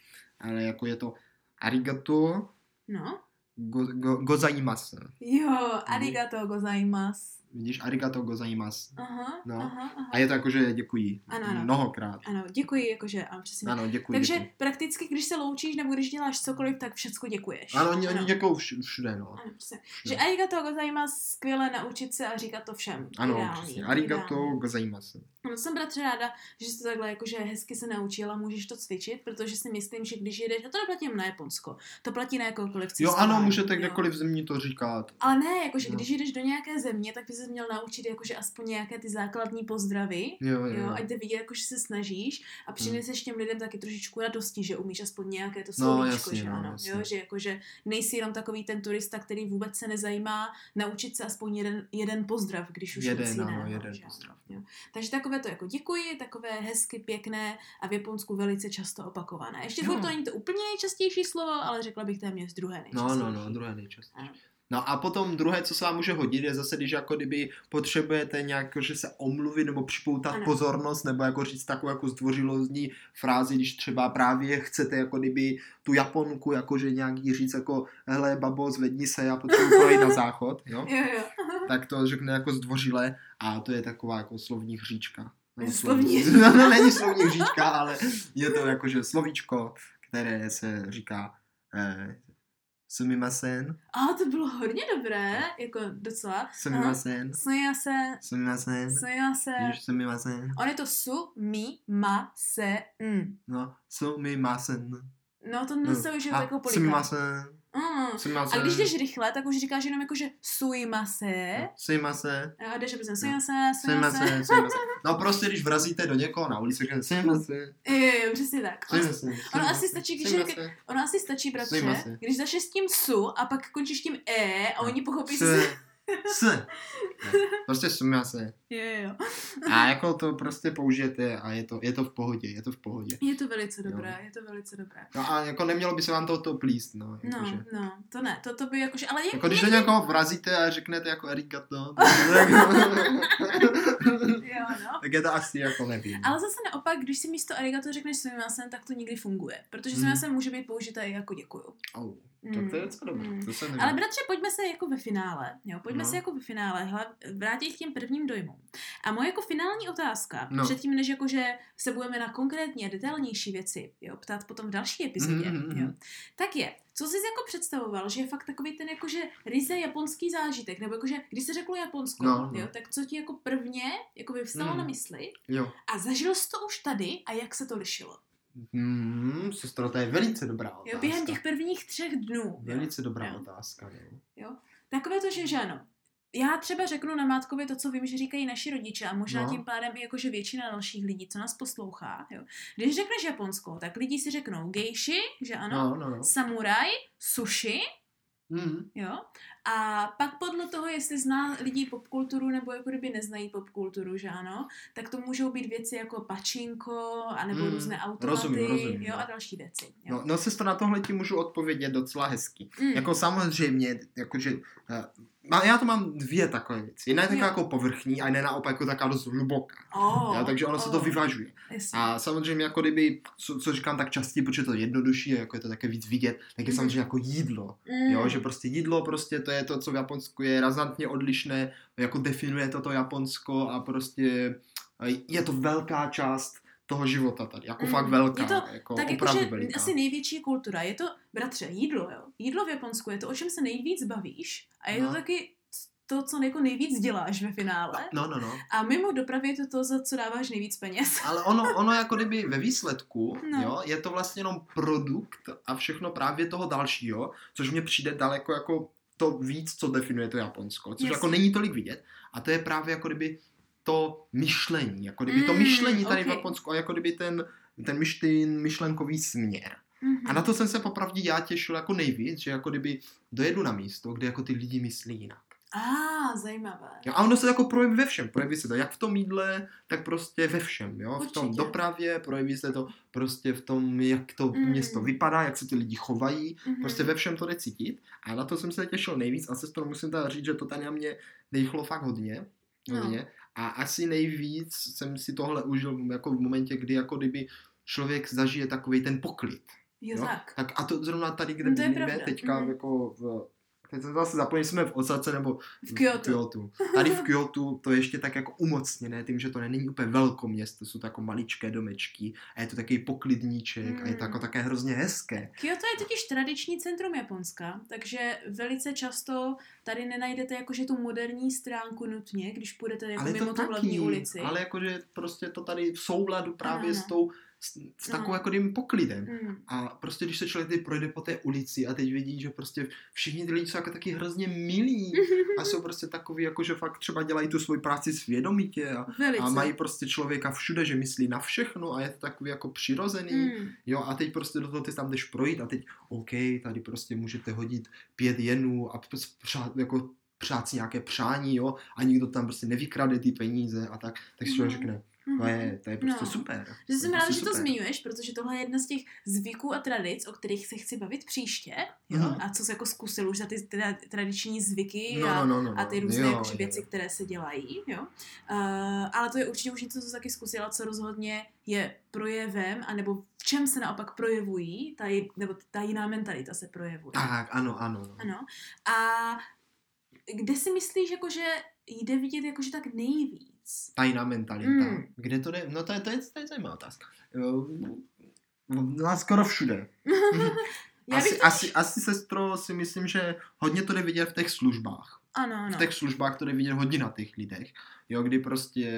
Ale jako je to arigato のごごございます。よ、ありがとうございます。Vidíš, arigato gozaimasu. Aha, No. aha, aha. A je to jako, že děkují. Ano, ano. Mnohokrát. Ano, děkuji, jakože, ano, přesně. Ano, děkuji. Takže děkuji. prakticky, když se loučíš nebo když děláš cokoliv, tak všecko děkuješ. Ano, oni, oni děkují vš- všude, no. Ano, přesně. Že arigato gozaimasu, skvěle naučit se a říkat to všem. Ano, Ideální, přesně. Arigato ideální. gozaimasu. No, jsem bratře ráda, že jsi to takhle jakože hezky se naučila, můžeš to cvičit, protože si myslím, že když jedeš, a to neplatí jen na Japonsko, to platí na jakoukoliv Jo, cestování, ano, můžete jo. kdekoliv v zemi to říkat. Ale ne, jakože No. když jdeš do nějaké země, tak bys se měl naučit jakože aspoň nějaké ty základní pozdravy, Jo, jo, Jo, ať jde vidět, jako, že se snažíš a přineseš těm lidem taky trošičku radosti, že umíš aspoň nějaké to No, slovíčko, jasně, že no, ano. jasně. Jo, že jakože nejsi jenom takový ten turista, který vůbec se nezajímá naučit se aspoň jeden, jeden pozdrav, když už nic Jeden, ano, jiného, jeden že pozdrav. Jo. Takže takové to jako děkuji, takové hezky, pěkné a v Japonsku velice často opakované. Ještě furt to není to úplně nejčastější slovo, ale řekla bych téměř druhé No, nejčastější. no, no, druhé nejčastější. Ano. No a potom druhé, co se vám může hodit, je zase, když jako kdyby potřebujete nějak, že se omluvit nebo připoutat Ano. pozornost, nebo jako říct takovou jako zdvořilostní frázi, když třeba právě chcete jako kdyby tu Japonku, jakože nějak jí říct jako, hele babo, zvedni se, já potřebuji projít na záchod, jo? Jo, jo. tak to řekne jako zdvořile a to je taková jako slovní hříčka. Nebo Slovní slovní- No, no, není slovní hříčka, ale je to jakože slovíčko, které se říká eh, sumimasen, A to bylo hodně dobré, jako docela. sumimasen, Sumiase, sumimasen, sumiase. víš, sumimasen, On je to su, mi, ma, se, n. no, sumimasen, No to no, je to a jako polika. sumimasen, Mm. A když jdeš rychle, tak už říkáš jenom jako, že suimase. sumimasen, A jdeš prostě suimase, sumimasen, suimase. sumimasen. No prostě, když vrazíte do někoho na ulici, řekne sumimasen, Jo, jo, jo, přesně tak. Ono asi stačí, když. Ono asi stačí, bratře, Suimase. když začneš s tím su a pak končíš tím e a oni pochopí S, s. Prostě sumimasen. Jo, jo, jo. A jako to prostě použijete a je to, je to v pohodě, je to v pohodě. Je to velice dobré, je to velice dobré. No a jako nemělo by se vám to, to plíst, no. No, Jakože. no, to ne, to, to by jakože, ale jak Jako když do někoho vrazíte a řeknete jako arigato, Jo, no. tak je to asi jako nevím. Ale zase naopak, když si místo arigato řekneš sumimasen, tak to nikdy funguje. Protože Hmm. sumimasen může být použité i jako děkuju. Oh, tak to je docela dobré, Mm. to jsem Ale bratře, pojďme se jako ve finále, jo, pojďme No. se jako ve finále hlav, vrátit k těm prvním dojmům. A moje jako finální otázka, No. předtím, než jakože se budeme na konkrétní a detailnější věci, jo, ptát potom v další epizodě, Mhm, mhm, jo, mhm. tak je, co jsi jako představoval, že je fakt takový ten jakože ryze japonský zážitek, nebo jakože, když se řeklo Japonsko, No, no. jo, tak co ti jako prvně jako vyvstalo Mhm. na mysli Jo. a zažil jsi to už tady a jak se to lišilo? Hmm, sestro, to je velice dobrá otázka. Jo, během těch prvních třech dnů. Jo. Velice dobrá Jo. otázka, jo. Takové to, že, že ano. Já třeba řeknu na Mátkově to, co vím, že říkají naši rodiče a možná No. tím pádem i jakože většina dalších lidí, co nás poslouchá. Jo. Když řekneš Japonsko, tak lidi si řeknou gejši, že ano, No, no, no. samuraj, sushi, Mm. jo. A pak podle toho, jestli zná lidi popkulturu nebo jako kdyby neznají popkulturu, že ano, tak to můžou být věci jako pačinko, anebo Mm, různé automaty, rozumím, rozumím, jo, no. a další věci. Jo. No, no sestro, na tohle ti můžu odpovědět docela hezky. Mm. Jako samozřejmě, jakože, uh, já to mám dvě takové věci. Jedna je taková jako povrchní a jedna je naopak jako taková dost hluboká. Oh, jo, takže ono se to oh, vyvažuje. jasně. A samozřejmě jako kdyby, co, co říkám tak častěji, protože to je jednodušší, jako je to také víc vidět, tak je Mhm. samozřejmě jako jídlo. Mm. Jo, že prostě jídlo prostě to je to, co v Japonsku je razantně odlišné, jako definuje toto Japonsko a prostě je to velká část toho života tady, jako Mm, fakt velká, je to jako tak opravdu jakože veliká. asi největší kultura. Je to, bratře, jídlo, jo. Jídlo v Japonsku je to, o čem se nejvíc bavíš a je No. to taky to, co jako nejvíc děláš ve finále. No, no, no. A mimo dopravy je to to, za co dáváš nejvíc peněz. Ale ono, ono jako kdyby ve výsledku, No. jo, je to vlastně jenom produkt a všechno právě toho dalšího, což mě přijde daleko jako to víc, co definuje to Japonsko, což Jasně. jako není tolik vidět a to je právě jako kdyby to myšlení, jako kdyby to Mm, myšlení tady v ok. Japonsku a jako kdyby ten, ten myš, ten myšlenkový směr. Mhm. A na to jsem se popravdě já těšil jako nejvíc, že jako kdyby dojedu na místo, kde jako ty lidi myslí jinak. A, zajímavé. Jo, a ono se jako projeví ve všem. Projeví se to jak v tom jídle, tak prostě ve všem. Jo? V tom dopravě, projeví se to prostě v tom, jak to Mm. město vypadá, jak se ty lidi chovají. Mhm. Prostě ve všem to jde cítit. A na to jsem se těšil nejvíc. A se to musím teda říct, že to tady na mě dejchlo fakt hodně. No. A asi nejvíc jsem si tohle užil jako v momentě, kdy jako kdyby člověk zažije takový ten poklid. Jo, Jo? tak. Tak a to zrovna tady, kde No to je teďka Mhm. jako v, teď jsem zase zapomněl, jsme v Osace nebo V Kyoto. v Kyoto. Tady v Kyoto to je ještě tak jako umocněné, tím, že to není úplně velkoměsto, jsou to jako maličké domečky a je to takový poklidníček a je to Mm. jako také hrozně hezké. Kyoto je totiž tradiční centrum Japonska, takže velice často tady nenajdete jakože tu moderní stránku nutně, když půjdete jako ale mimo to tu hlavní ulici. ale jakože prostě to tady v souladu právě Ano, s tou, s, s Ano. takovou jako tím poklidem. Mm. A prostě když se člověk teď projde po té ulici a teď vidí, že prostě všichni ty lidi jsou jako taky hrozně milí a jsou prostě takový, jako že fakt třeba dělají tu svoji práci svědomitě a, Velice. a mají prostě člověka všude, že myslí na všechno a je to takový jako přirozený. Mm. Jo, a teď prostě do toho ty tam jdeš projít a teď, OK, tady prostě můžete hodit pět jenů a přát, jako přát si nějaké přání, jo, a nikdo tam prostě nevykrade ty peníze a tak, tak si člověk Mhm. řekne, To je, to je prostě No. super. Že jsem ráda, prostě že to zmiňuješ, protože tohle je jedna z těch zvyků a tradic, o kterých se chci bavit příště. Jo? Mhm. A co se jako zkusil už za ty tra- tradiční zvyky No, a, no, no, no, a ty no. různé Jo, jakože jo. věci, které se dělají. Jo? Uh, ale to je určitě už něco, co taky zkusila, co rozhodně je projevem, anebo v čem se naopak projevují, ta, nebo ta jiná mentalita se projevuje. Tak, ano, ano. no. Ano. A kde si myslíš, jakože jde vidět jakože tak nejvíc? Ta jiná mentalita. Mm. Kde to jde? No to je, to je, to je zajímavá otázka. No, skoro všude. Asi, to... asi, asi, sestro, si myslím, že hodně to jde vidět v těch službách. Ano, V ano. těch službách to jde vidět hodně na těch lidech. Jo, kdy prostě...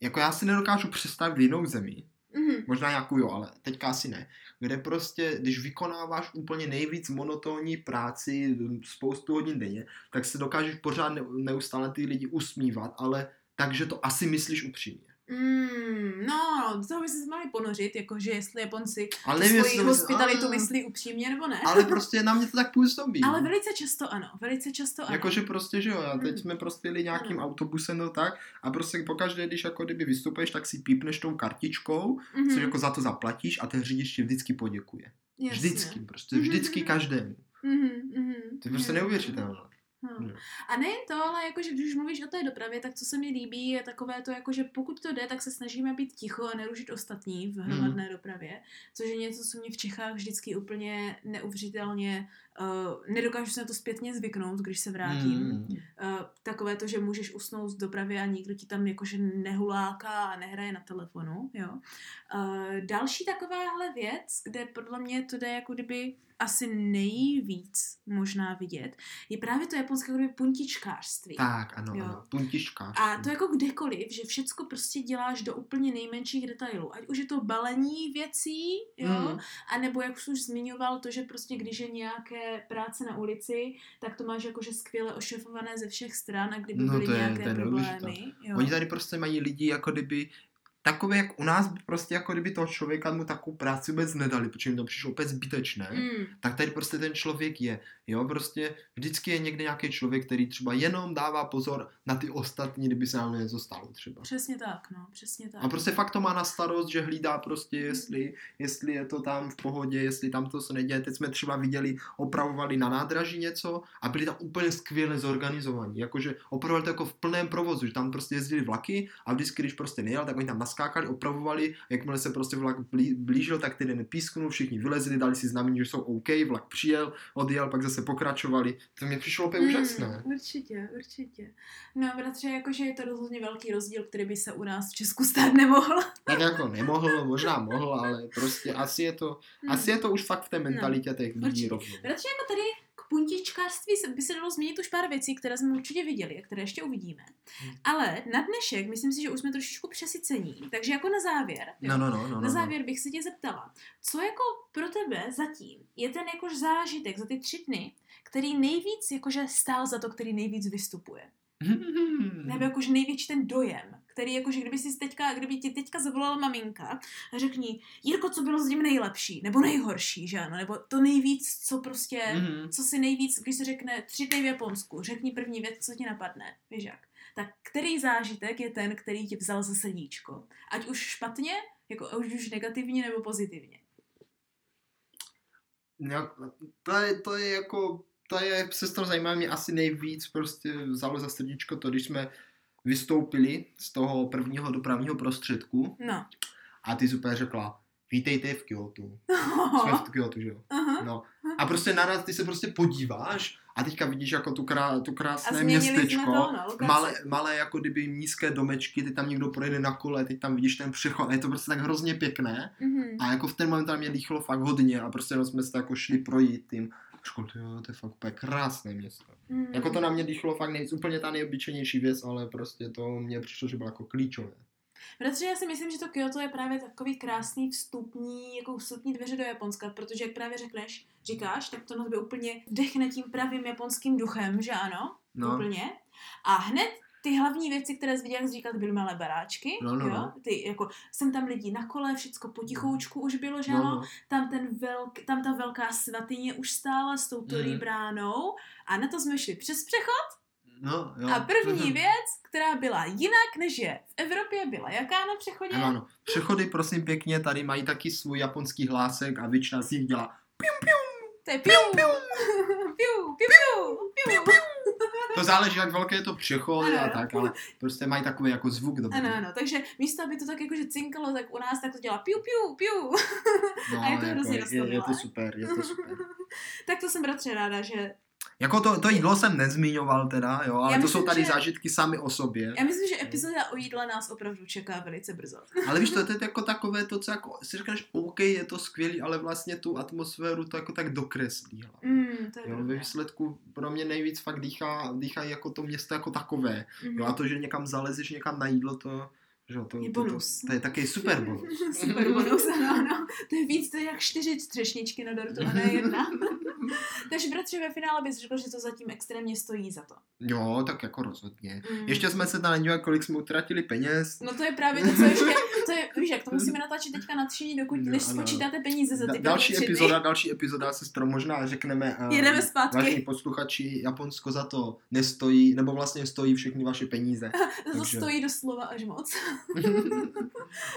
Jako já si nedokážu představit jinou zemi, Mhm. možná nějakou jo, ale teďka asi ne, kde prostě, když vykonáváš úplně nejvíc monotónní práci, spoustu hodin denně, tak se dokážeš pořád ne- neustále ty lidi usmívat, ale takže to asi myslíš upřímně. Mm, no, toho by se měli ponořit, jakože jestli Japonci Ale nevím, svoji to hospitalitu ale- myslí upřímně nebo ne. Ale prostě na mě to tak působí. Ale velice často ano, velice často ano. Jakože prostě, že jo, a teď Mm. jsme prostě jeli nějakým Ano. autobusem no tak a prostě pokaždé, když jako kdyby vystupuješ, tak si pípneš tou kartičkou, Mhm, což jako za to zaplatíš a ten řidič ti vždycky poděkuje. jasně. Vždycky, prostě Mhm, vždycky mhm. každému. Mhm, mhm. To je prostě neuvěřitelné. No. A nejen to, ale jakože když mluvíš o té dopravě, tak co se mi líbí, je takové to, jakože pokud to jde, tak se snažíme být ticho a nerušit ostatní v hromadné Mhm. dopravě, což je něco, co mě v Čechách vždycky úplně neuvěřitelně, uh, nedokážu se na to zpětně zvyknout, když se vrátím. Mm. Uh, takové to, že můžeš usnout v dopravě a nikdo ti tam jakože nehuláká a nehraje na telefonu, jo. Uh, další takováhle věc, kde podle mě to jde jako kdyby asi nejvíc možná vidět, je právě to japonské kdyby puntičkářství. Tak, ano, Jo. ano. Puntička. A to jako kdekoliv, že všecko prostě děláš do úplně nejmenších detailů. Ať už je to balení věcí, jo, Mm. a nebo jak jsi už zmiňoval to, že prostě když je nějaké práce na ulici, tak to máš jakože skvěle ošefované ze všech stran a kdyby No, byly to je- nějaké to je problémy. Jo. Oni tady prostě mají lidi jako kdyby takové, jak u nás by prostě jako kdyby toho člověka mu takovou práci vůbec nedali, protože jim to přišlo úplně zbytečné. Mm. tak tady prostě ten člověk je. Jo, prostě vždycky je někde nějaký člověk, který třeba jenom dává pozor na ty ostatní, kdyby se nám něco stalo třeba. Přesně tak, no, přesně tak. A prostě fakt to má na starost, že hlídá prostě, jestli, jestli je to tam v pohodě, jestli tam to se neděje. Teď jsme třeba viděli, opravovali na nádraží něco a byli tam úplně skvěle zorganizovaní. Jakože opravovali to jako v plném provozu, že tam prostě jezdili vlaky a vždycky, když prostě nejel, tak oni tam naskákali, opravovali, jakmile se prostě vlak blí- blížil, tak ten písknul, všichni vylezli, dali si znamení, že jsou OK, vlak přijel, odjel, pak zase pokračovali. To mě přišlo úplně úžasné. Mm, určitě, určitě. No, bratře, jakože je to rozhodně velký rozdíl, který by se u nás v Česku stát nemohl. Tak jako nemohl, možná mohl, ale prostě asi je to, Hmm. asi je to už fakt v té mentalitě těch lidí rovnou. Bratře, jako tady puntičkářství by se dalo změnit už pár věcí, které jsme určitě viděli a které ještě uvidíme. Hmm. Ale na dnešek myslím si, že už jsme trošičku přesycení. Takže jako na závěr, No, no, no, no, na no. závěr bych se tě zeptala, co jako pro tebe zatím je ten jakož zážitek za ty tři dny, který nejvíc jakože stál za to, který nejvíc vystupuje? Hmm. Nebo jakože největší ten dojem, který jakože kdyby si teďka, kdyby ti teďka zavolala maminka a řekni, Jirko, co bylo s tím nejlepší, nebo nejhorší, že ano, nebo to nejvíc, co prostě, Mhm. co si nejvíc, když se řekne tři dny v Japonsku, řekni první věc, co ti napadne, víš jak. Tak který zážitek je ten, který ti vzal za srdíčko? Ať už špatně, jako ať už negativně nebo pozitivně. Jo, to, je, to je jako, to je sestro zajímavé, mě asi nejvíc prostě vzalo za srdíčko to, když jsme vystoupili z toho prvního dopravního prostředku No. a ty super řekla, vítejte v Kyoto. Jsme v Kyoto, že jo? Aha. No. A prostě naraz ty se prostě podíváš a teďka vidíš jako tu, krá, tu krásné městečko. to na lokaci. malé, malé jako kdyby nízké domečky, ty tam někdo projede na kole, teď tam vidíš ten přechod a je to prostě tak hrozně pěkné. Mhm. A jako v ten moment tam mě dýchlo fakt hodně a prostě jsme se jako šli projít tím. Škol, jo, to je fakt úplně krásné město. Mhm. Jako to na mě dýchlo fakt nejvíc, úplně ta nejobyčejnější věc, ale prostě to mě přišlo, že bylo jako klíčové. Protože já si myslím, že to Kyoto je právě takový krásný vstupní, jako vstupní dveře do Japonska, protože jak právě řekneš, říkáš, tak to na tebe úplně dechne tím pravým japonským duchem, že ano? No. Úplně. A hned ty hlavní věci, které jsi viděl, jak jsi říkal, byly malé baráčky, No, no, jo? no. Ty, jako, jsem tam lidi na kole, všecko potichoučku už bylo, že No, no. Tam, ten velk, tam ta velká svatyně už stála s tou torí Mhm. bránou a na to jsme šli přes přechod No, jo. A první věc, která byla jinak, než je v Evropě, byla jaká na přechodě? Ano, ano. Přechody, prosím pěkně, tady mají taky svůj japonský hlásek a většina z nich dělá To je piu, piu, piu, piu, piu. To záleží, jak velké je to přechod Ano, a tak, ale prostě mají takový jako zvuk dobrý. Ano, ano, takže místo, aby to tak jakože cinkalo, tak u nás tak to dělá piu, piu, piu. No, A je to jako, hrozně je, je, to rostomilé. super, je to super. tak to jsem bratře ráda, že Jako to, to jídlo jsem nezmiňoval teda, jo, ale Já to myslím, jsou tady že- zážitky sami o sobě. já myslím, že epizoda o jídle nás opravdu čeká velice brzo. Ale víš, to to je jako takové to, co jako si řekneš, OK, je to skvělý, ale vlastně tu atmosféru to jako tak dokreslí. hlavně. Mm, to je Jo, ve výsledku pro mě nejvíc fakt dýchá, dýchá jako to město jako takové. Mhm. Jo, a to, že někam zalezeš někam na jídlo, to, že to, Je to, to, bonus. to, je taky super bonus. Super bonus, ano, ano. To je víc, to je jak čtyři třešničky na dortu a ne jedna. Takže bratře, ve finále bys řekl, že to zatím extrémně stojí za to. Jo, tak jako rozhodně. Mm. Ještě jsme se tam nedívali, kolik jsme utratili peněz. No to je právě to, co ještě, to je, víš jak, to musíme natáčet teďka na třiní, dokud, No, než spočítáte peníze za ty Da, další tři dny. epizoda, další epizoda, sestro, možná řekneme. eh, Jedeme zpátky. Vážení posluchači, Japonsko za to nestojí, nebo vlastně stojí všechny vaše peníze. To takže- stojí doslova až moc.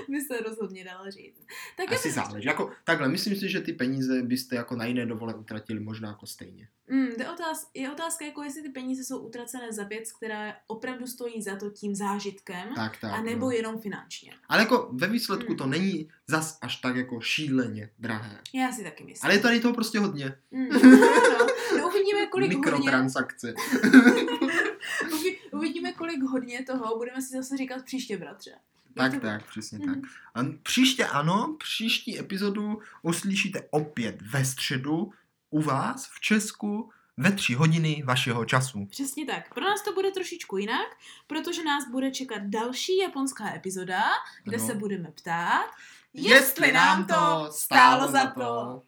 by se rozhodně dalo říct. Tak Asi záleží. Jako, takhle, myslím si, že ty peníze byste jako na jiné dovole utratili možná jako stejně. Mm, je, otáz, je otázka, jako jestli ty peníze jsou utracené za věc, která opravdu stojí za to tím zážitkem, Tak, tak. a nebo no. jenom finančně. Ale jako ve výsledku Mm. to není zas až tak jako šíleně drahé. Já si taky myslím. Ale je tady toho prostě hodně. Mm, no, no, uvidíme, kolik hodně, Mikrotransakce. uvi, uvidíme, kolik hodně toho budeme si zase říkat příště, bratře. Tak, to- tak, přesně Mhm. tak. A příště ano, příští epizodu uslyšíte opět ve středu u vás v Česku ve tři hodiny vašeho času. Přesně tak. Pro nás to bude trošičku jinak, protože nás bude čekat další japonská epizoda, kde Ano. se budeme ptát, Jestli nám to stálo za to.